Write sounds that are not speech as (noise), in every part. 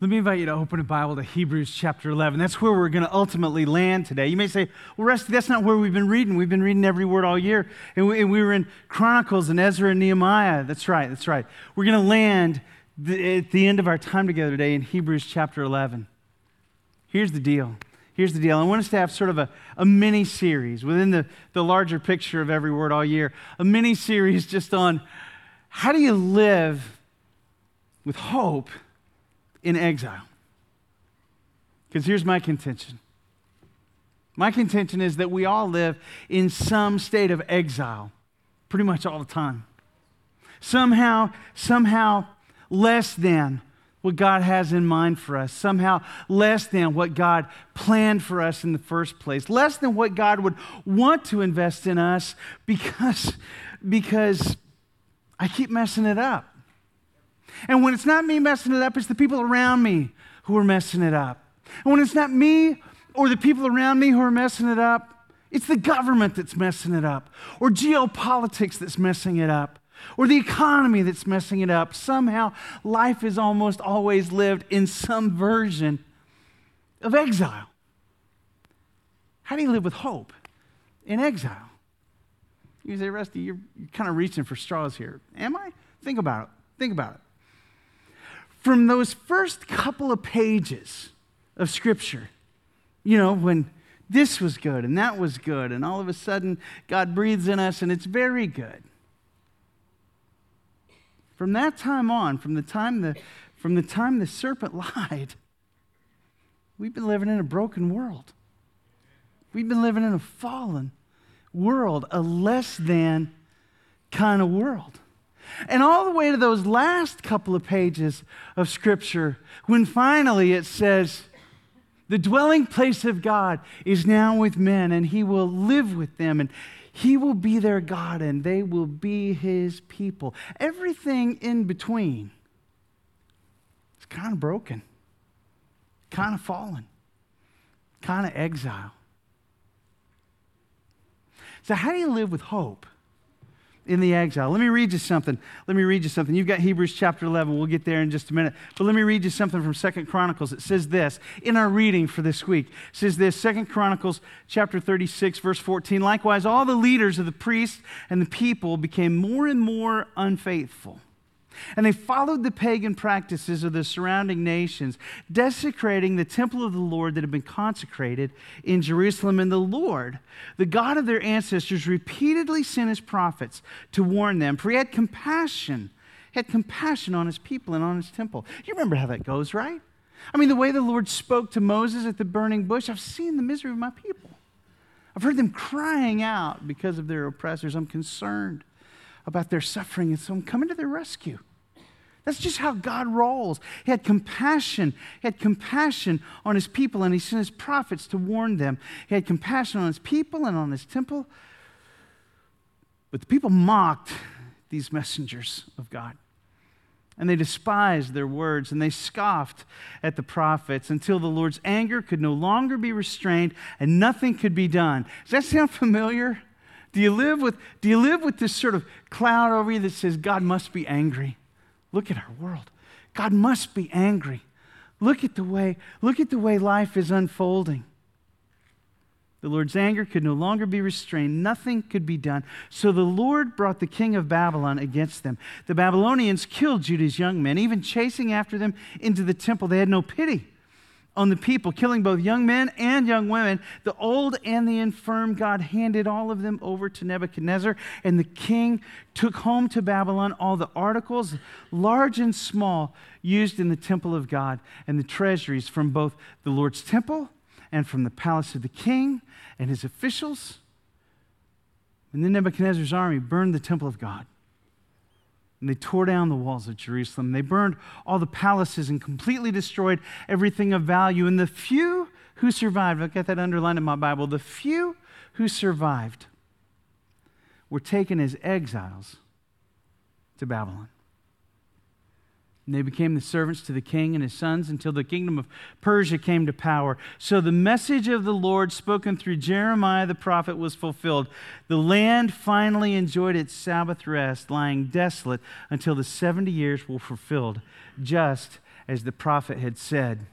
Let me invite you to open a Bible to Hebrews chapter 11. That's where we're going to ultimately land today. You may say, well, Rusty, that's not where we've been reading. We've been reading every word all year. And we, and we were in Chronicles and Ezra and Nehemiah. That's right, that's right. We're going to land the, at the end of our time together today in Hebrews chapter 11. Here's the deal. Here's the deal. I want us to have sort of a, a mini series within the, the larger picture of every word all year, a mini series just on how do you live with hope in exile. Because here's my contention my contention is that we all live in some state of exile pretty much all the time. Somehow, somehow less than what God has in mind for us, somehow less than what God planned for us in the first place, less than what God would want to invest in us because, because I keep messing it up. And when it's not me messing it up, it's the people around me who are messing it up. And when it's not me or the people around me who are messing it up, it's the government that's messing it up, or geopolitics that's messing it up, or the economy that's messing it up. Somehow, life is almost always lived in some version of exile. How do you live with hope in exile? You say, Rusty, you're, kind of reaching for straws here. Am I? Think about it. Think about it from those first couple of pages of Scripture, you know, when this was good and that was good, and all of a sudden God breathes in us and it's very good. From that time on, from the time the, from the, time the serpent (laughs) lied, we've been living in a broken world. We've been living in a fallen world, a less than kind of world. And all the way to those last couple of pages of Scripture, when finally it says, the dwelling place of God is now with men, and he will live with them, and he will be their God, and they will be his people. Everything in between is kind of broken, kind of fallen, kind of exile. So, how do you live with hope? In the exile. Let me read you something. Let me read you something. You've got Hebrews chapter 11. We'll get there in just a minute. But let me read you something from Second Chronicles. It says this in our reading for this week. It says this Second Chronicles chapter 36, verse 14. Likewise, all the leaders of the priests and the people became more and more unfaithful and they followed the pagan practices of the surrounding nations, desecrating the temple of the Lord that had been consecrated in Jerusalem. And the Lord, the God of their ancestors, repeatedly sent his prophets to warn them, for he had compassion, he had compassion on his people and on his temple. You remember how that goes, right? I mean, the way the Lord spoke to Moses at the burning bush, I've seen the misery of my people. I've heard them crying out because of their oppressors. I'm concerned about their suffering, and so I'm coming to their rescue. That's just how God rolls. He had compassion. He had compassion on his people, and he sent his prophets to warn them. He had compassion on his people and on his temple. But the people mocked these messengers of God. And they despised their words and they scoffed at the prophets until the Lord's anger could no longer be restrained and nothing could be done. Does that sound familiar? Do you live with, do you live with this sort of cloud over you that says God must be angry? Look at our world. God must be angry. Look at the way, look at the way life is unfolding. The Lord's anger could no longer be restrained. Nothing could be done. So the Lord brought the king of Babylon against them. The Babylonians killed Judah's young men, even chasing after them into the temple. They had no pity on the people, killing both young men and young women. The old and the infirm, God handed all of them over to Nebuchadnezzar, and the king took home to Babylon all the articles, large and small, used in the temple of God, and the treasuries from both the Lord's temple and from the palace of the king and his officials. And then Nebuchadnezzar's army burned the temple of God and they tore down the walls of Jerusalem. They burned all the palaces and completely destroyed everything of value. And the few who survived, I've got that underlined in my Bible, the few who survived were taken as exiles to Babylon. And they became the servants to the king and his sons until the kingdom of Persia came to power. So the message of the Lord spoken through Jeremiah the prophet was fulfilled. The land finally enjoyed its Sabbath rest, lying desolate until the 70 years were fulfilled, just as the prophet had said.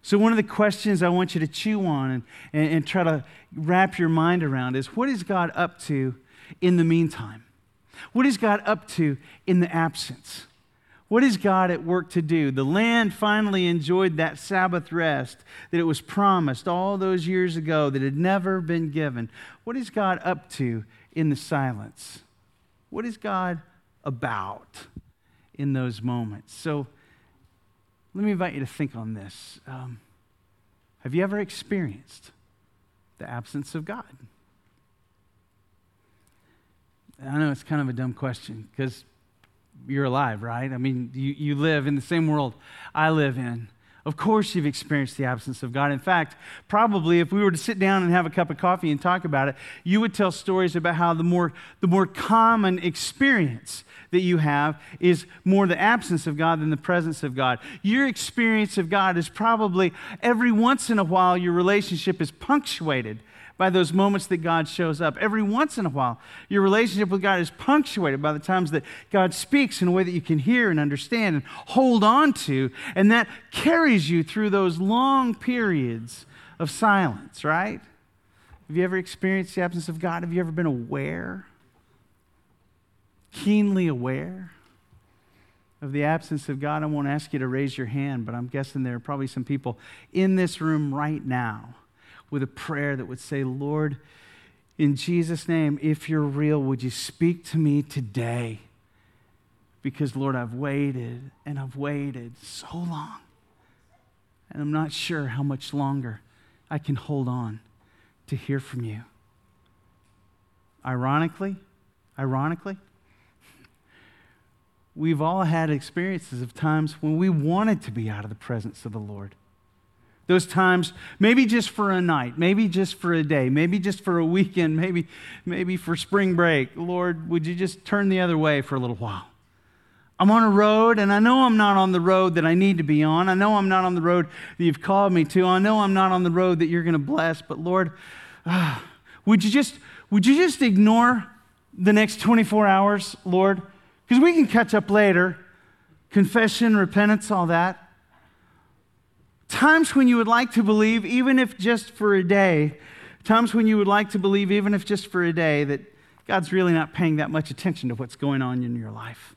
So, one of the questions I want you to chew on and, and, and, try to wrap your mind around is what is God up to in the meantime? What is God up to in the absence? What is God at work to do? The land finally enjoyed that Sabbath rest that it was promised all those years ago that had never been given. What is God up to in the silence? What is God about in those moments? So let me invite you to think on this. Um, have you ever experienced the absence of God? I know it's kind of a dumb question because you're alive, right? I mean, you, you live in the same world I live in. Of course, you've experienced the absence of God. In fact, probably if we were to sit down and have a cup of coffee and talk about it, you would tell stories about how the more, the more common experience that you have is more the absence of God than the presence of God. Your experience of God is probably every once in a while your relationship is punctuated by those moments that God shows up. Every once in a while, your relationship with God is punctuated by the times that God speaks in a way that you can hear and understand and hold on to, and that carries you through those long periods of silence, right? Have you ever experienced the absence of God? Have you ever been aware, keenly aware? of the absence of God, I won't ask you to raise your hand, but I'm guessing there are probably some people in this room right now with a prayer that would say, Lord, in Jesus' name, if you're real, would you speak to me today? Because, Lord, I've waited and I've waited so long. And I'm not sure how much longer I can hold on to hear from you. Ironically, ironically, we've all had experiences of times when we wanted to be out of the presence of the Lord. Those times, maybe just for a night, maybe just for a day, maybe just for a weekend, maybe, maybe for spring break. Lord, would you just turn the other way for a little while? I'm on a road, and I know I'm not on the road that I need to be on. I know I'm not on the road that you've called me to. I know I'm not on the road that you're going to bless. But Lord, uh, would you just would you just ignore the next 24 hours, Lord? Because we can catch up later. Confession, repentance, all that. Times when you would like to believe, even if just for a day, times when you would like to believe, even if just for a day, that God's really not paying that much attention to what's going on in your life.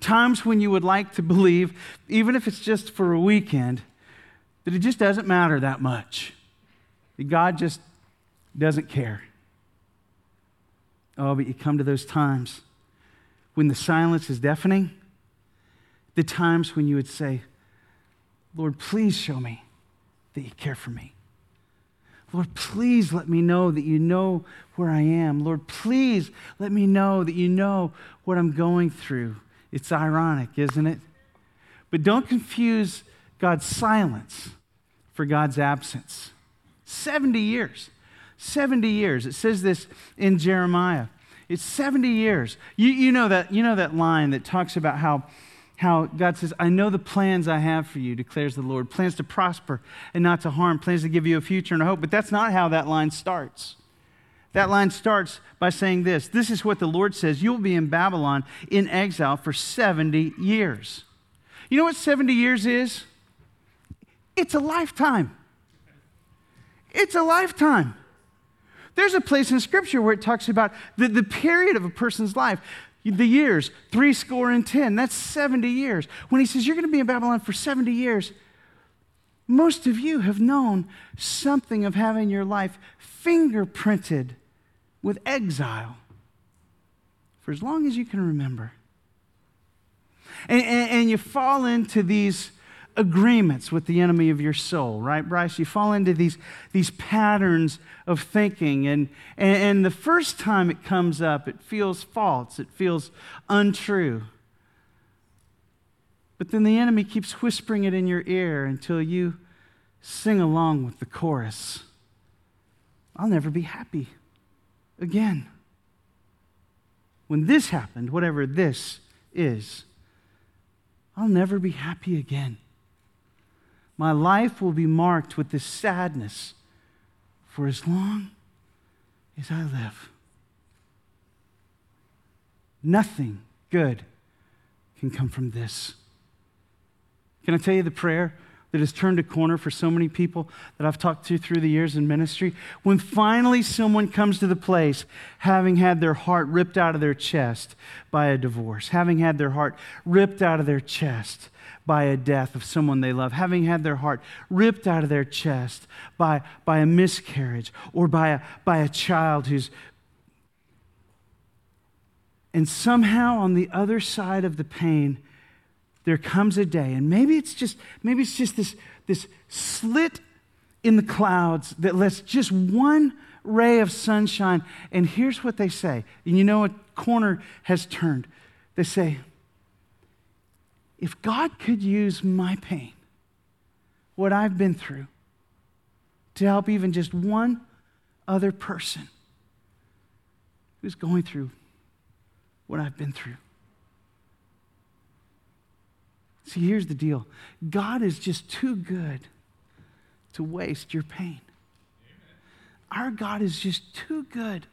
Times when you would like to believe, even if it's just for a weekend, that it just doesn't matter that much. That God just doesn't care. Oh, but you come to those times when the silence is deafening, the times when you would say, Lord, please show me that you care for me. Lord, please let me know that you know where I am. Lord, please let me know that you know what I'm going through. It's ironic, isn't it? But don't confuse God's silence for God's absence. 70 years. 70 years. It says this in Jeremiah. It's 70 years. You, you, know, that, you know that line that talks about how how God says, I know the plans I have for you, declares the Lord plans to prosper and not to harm, plans to give you a future and a hope. But that's not how that line starts. That line starts by saying this This is what the Lord says You'll be in Babylon in exile for 70 years. You know what 70 years is? It's a lifetime. It's a lifetime. There's a place in Scripture where it talks about the, the period of a person's life the years, three score and ten. That's 70 years. When he says you're going to be in Babylon for 70 years, most of you have known something of having your life fingerprinted with exile for as long as you can remember. And, and, and you fall into these agreements with the enemy of your soul, right, Bryce? You fall into these, these patterns of thinking. And, and, and the first time it comes up, it feels false, it feels untrue. But then the enemy keeps whispering it in your ear until you sing along with the chorus I'll never be happy again. When this happened, whatever this is, I'll never be happy again. My life will be marked with this sadness for as long as I live. Nothing good can come from this. Can I tell you the prayer that has turned a corner for so many people that I've talked to through the years in ministry? When finally someone comes to the place having had their heart ripped out of their chest by a divorce, having had their heart ripped out of their chest by a death of someone they love, having had their heart ripped out of their chest by, by a miscarriage or by a, by a child who's. And somehow on the other side of the pain, there comes a day, and maybe it's just, maybe it's just this, this slit in the clouds that lets just one ray of sunshine. And here's what they say. And you know, a corner has turned. They say, if God could use my pain, what I've been through, to help even just one other person who's going through what I've been through. See, here's the deal God is just too good to waste your pain. Our God is just too good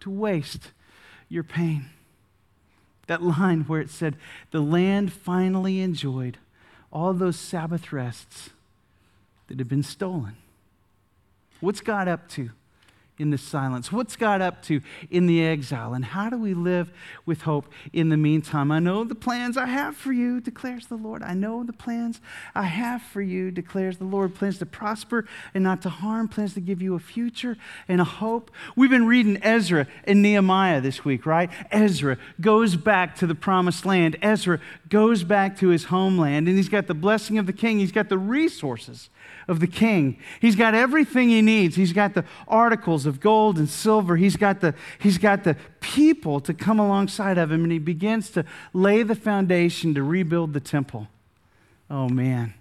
to waste your pain. That line where it said, the land finally enjoyed all those Sabbath rests that had been stolen. What's God up to? In the silence? What's God up to in the exile? And how do we live with hope in the meantime? I know the plans I have for you, declares the Lord. I know the plans I have for you, declares the Lord. Plans to prosper and not to harm, plans to give you a future and a hope. We've been reading Ezra and Nehemiah this week, right? Ezra goes back to the promised land. Ezra goes back to his homeland, and he's got the blessing of the king, he's got the resources of the king. He's got everything he needs. He's got the articles of gold and silver. He's got the, he's got the people to come alongside of him, and he begins to lay the foundation to rebuild the temple. Oh, man.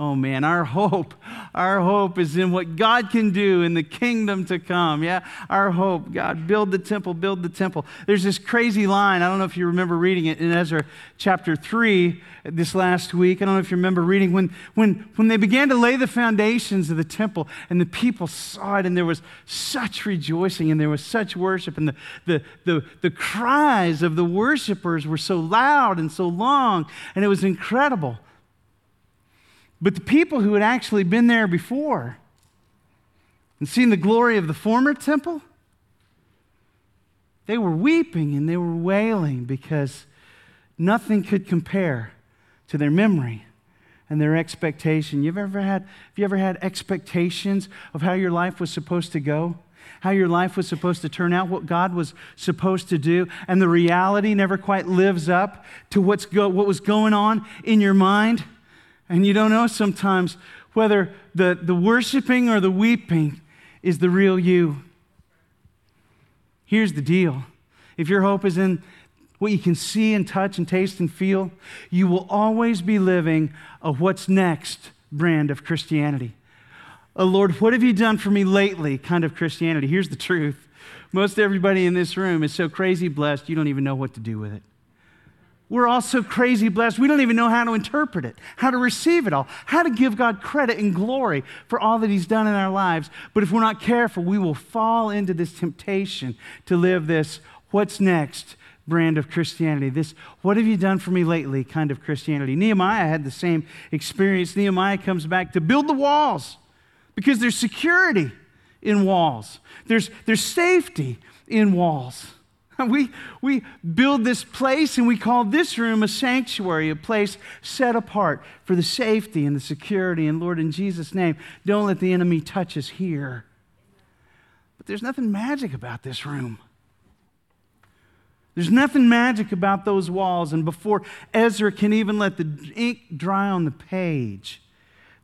Oh man, our hope, our hope is in what God can do in the kingdom to come. Yeah, our hope, God, build the temple, build the temple. There's this crazy line. I don't know if you remember reading it in Ezra chapter 3 this last week. I don't know if you remember reading when, when, when they began to lay the foundations of the temple and the people saw it and there was such rejoicing and there was such worship and the, the, the, the cries of the worshipers were so loud and so long and it was incredible. But the people who had actually been there before and seen the glory of the former temple, they were weeping and they were wailing because nothing could compare to their memory and their expectation. You've ever had, have you ever had expectations of how your life was supposed to go? How your life was supposed to turn out, what God was supposed to do, and the reality never quite lives up to what's go, what was going on in your mind? And you don't know sometimes whether the, the worshiping or the weeping is the real you. Here's the deal if your hope is in what you can see and touch and taste and feel, you will always be living a what's next brand of Christianity. Oh Lord, what have you done for me lately kind of Christianity? Here's the truth. Most everybody in this room is so crazy blessed, you don't even know what to do with it. We're all so crazy blessed, we don't even know how to interpret it, how to receive it all, how to give God credit and glory for all that He's done in our lives. But if we're not careful, we will fall into this temptation to live this what's next brand of Christianity, this what have you done for me lately kind of Christianity. Nehemiah had the same experience. Nehemiah comes back to build the walls because there's security in walls, there's, there's safety in walls. (laughs) We, we build this place and we call this room a sanctuary, a place set apart for the safety and the security. And Lord, in Jesus' name, don't let the enemy touch us here. But there's nothing magic about this room. There's nothing magic about those walls. And before Ezra can even let the ink dry on the page,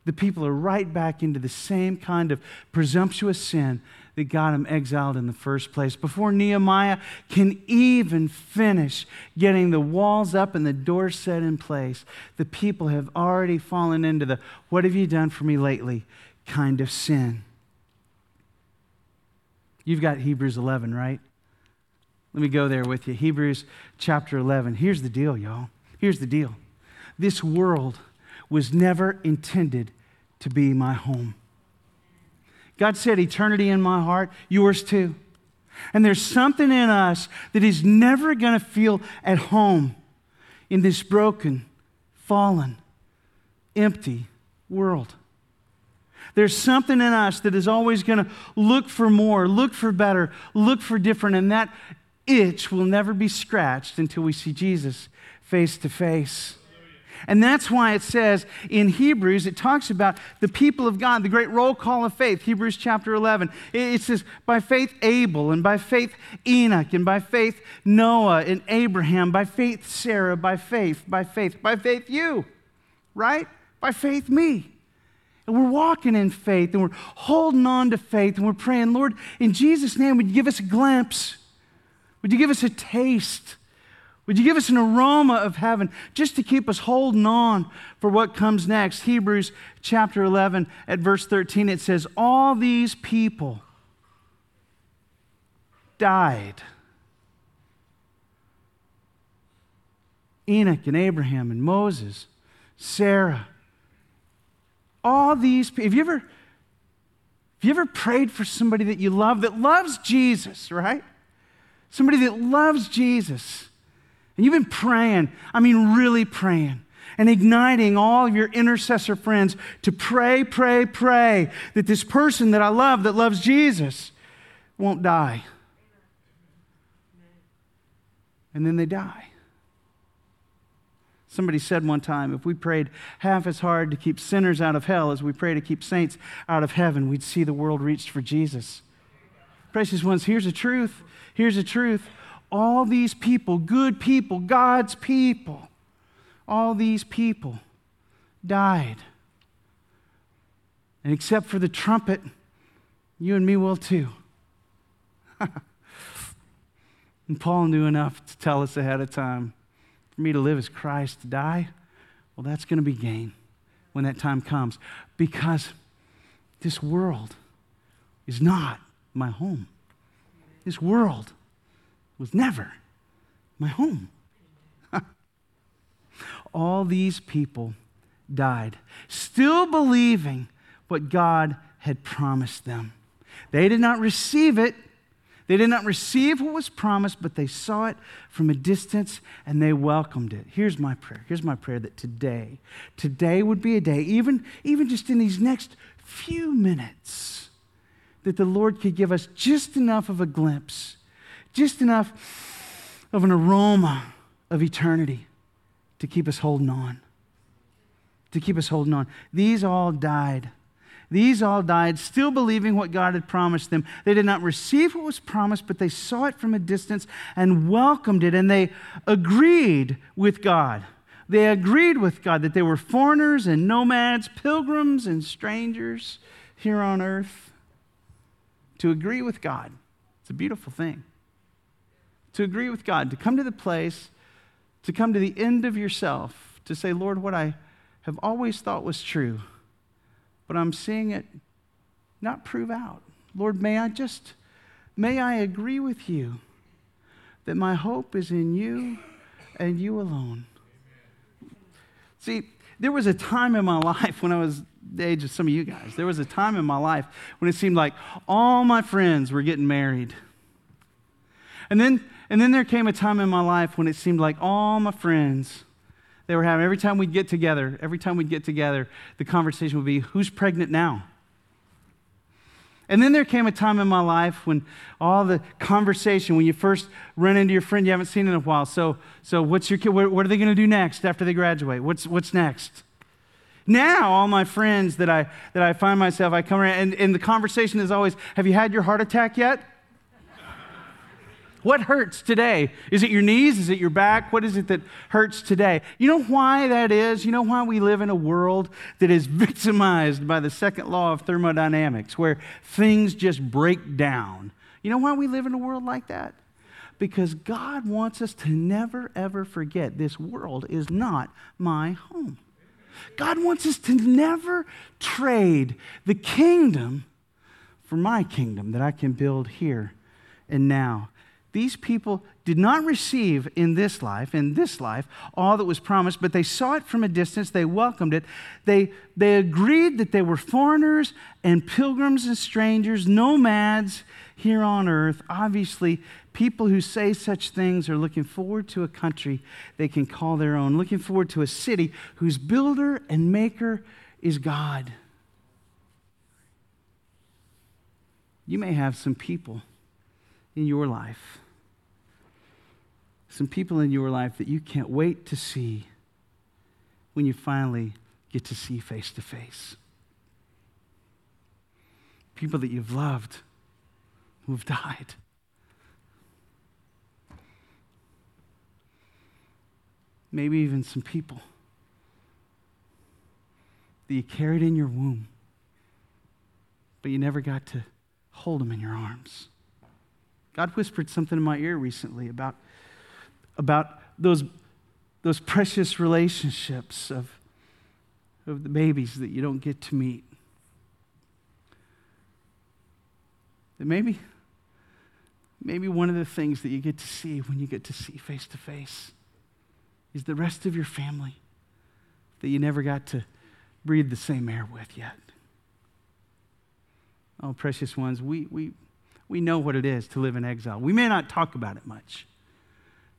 the people are right back into the same kind of presumptuous sin that got him exiled in the first place. Before Nehemiah can even finish getting the walls up and the doors set in place, the people have already fallen into the what have you done for me lately kind of sin. You've got Hebrews 11, right? Let me go there with you. Hebrews chapter 11. Here's the deal, y'all. Here's the deal. This world was never intended to be my home. God said, Eternity in my heart, yours too. And there's something in us that is never going to feel at home in this broken, fallen, empty world. There's something in us that is always going to look for more, look for better, look for different, and that itch will never be scratched until we see Jesus face to face. And that's why it says in Hebrews, it talks about the people of God, the great roll call of faith, Hebrews chapter 11. It says, by faith Abel, and by faith Enoch, and by faith Noah, and Abraham, by faith Sarah, by faith, by faith, by faith you, right? By faith me. And we're walking in faith, and we're holding on to faith, and we're praying, Lord, in Jesus' name, would you give us a glimpse? Would you give us a taste? Would you give us an aroma of heaven just to keep us holding on for what comes next? Hebrews chapter 11 at verse 13, it says, All these people died. Enoch and Abraham and Moses, Sarah. All these people. Have you ever, have you ever prayed for somebody that you love that loves Jesus, right? Somebody that loves Jesus and you've been praying, I mean, really praying and igniting all of your intercessor friends to pray, pray, pray that this person that I love, that loves Jesus, won't die. And then they die. Somebody said one time if we prayed half as hard to keep sinners out of hell as we pray to keep saints out of heaven, we'd see the world reached for Jesus. Precious ones, here's the truth. Here's the truth all these people, good people, God's people, all these people died. And except for the trumpet, you and me will too. (laughs) and Paul knew enough to tell us ahead of time for me to live as Christ, to die, well, that's going to be gain when that time comes because this world is not my home. This world was never my home. (laughs) All these people died, still believing what God had promised them. They did not receive it. They did not receive what was promised, but they saw it from a distance and they welcomed it. Here's my prayer. Here's my prayer that today, today would be a day, even, even just in these next few minutes, that the Lord could give us just enough of a glimpse just enough of an aroma of eternity to keep us holding on. To keep us holding on. These all died. These all died, still believing what God had promised them. They did not receive what was promised, but they saw it from a distance and welcomed it, and they agreed with God. They agreed with God that they were foreigners and nomads, pilgrims and strangers here on earth. To agree with God, it's a beautiful thing to agree with God, to come to the place, to come to the end of yourself, to say, Lord, what I have always thought was true, but I'm seeing it not prove out. Lord, may I just, may I agree with you that my hope is in you and you alone. See, there was a time in my (laughs) life when I was the age of some of you guys, there was a time in my life when it seemed like all my friends were getting married. And then and then there came a time in my life when it seemed like all my friends, they were having, every time we'd get together, every time we'd get together, the conversation would be, who's pregnant now? And then there came a time in my life when all the conversation, when you first run into your friend you haven't seen in a while. So, so what's your? What, what are they going to do next after they graduate? What's, what's next? Now, all my friends that I, that I find myself, I come around, and, and the conversation is always, have you had your heart attack yet? What hurts today? Is it your knees? Is it your back? What is it that hurts today? You know why that is? You know why we live in a world that is (laughs) victimized by the second law of thermodynamics, where things just break down? You know why we live in a world like that? Because God wants us to never, ever forget this world is not my home. God wants us to never trade the kingdom for my kingdom that I can build here and now these people did not receive in this life, in this life, all that was promised, but they saw it from a distance. They welcomed it. They, they agreed that they were foreigners and pilgrims and strangers, nomads here on earth. Obviously, People who say such things are looking forward to a country they can call their own, looking forward to a city whose builder and maker is God. You may have some people in your life, some people in your life that you can't wait to see when you finally get to see face to face. People that you've loved who've died. Maybe even some people that you carried in your womb, but you never got to hold them in your arms. God whispered something in my ear recently about, about those, those precious relationships of, of the babies that you don't get to meet. That maybe, maybe one of the things that you get to see when you get to see face to face is the rest of your family that you never got to breathe the same air with yet. Oh, precious ones, we, we, we know what it is to live in exile. We may not talk about it much,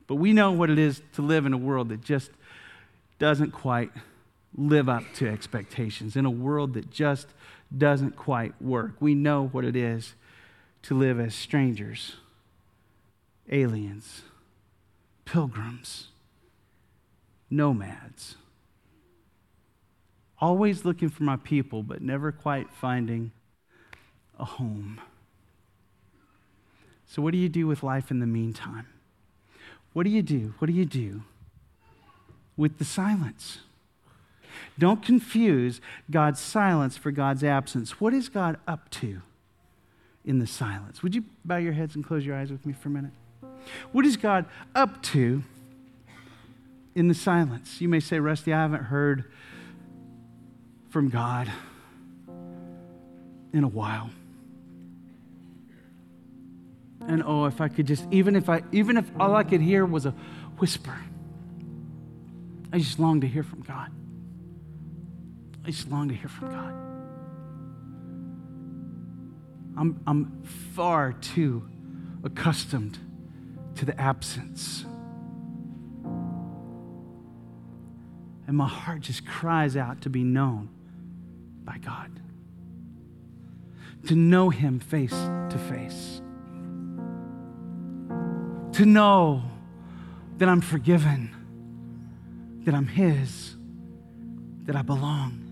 but we know what it is to live in a world that just doesn't quite live up to expectations, in a world that just doesn't quite work. We know what it is to live as strangers, aliens, pilgrims, nomads. Always looking for my people, but never quite finding a home. So, what do you do with life in the meantime? What do you do? What do you do with the silence? Don't confuse God's silence for God's absence. What is God up to in the silence? Would you bow your heads and close your eyes with me for a minute? What is God up to in the silence? You may say, Rusty, I haven't heard from God in a while. And oh, if I could just, even if I, even if all I could hear was a whisper, I just long to hear from God. I just long to hear from God. I'm, I'm far too accustomed to the absence. And my heart just cries out to be known by God, to know Him face to face, to know that I'm forgiven, that I'm His, that I belong.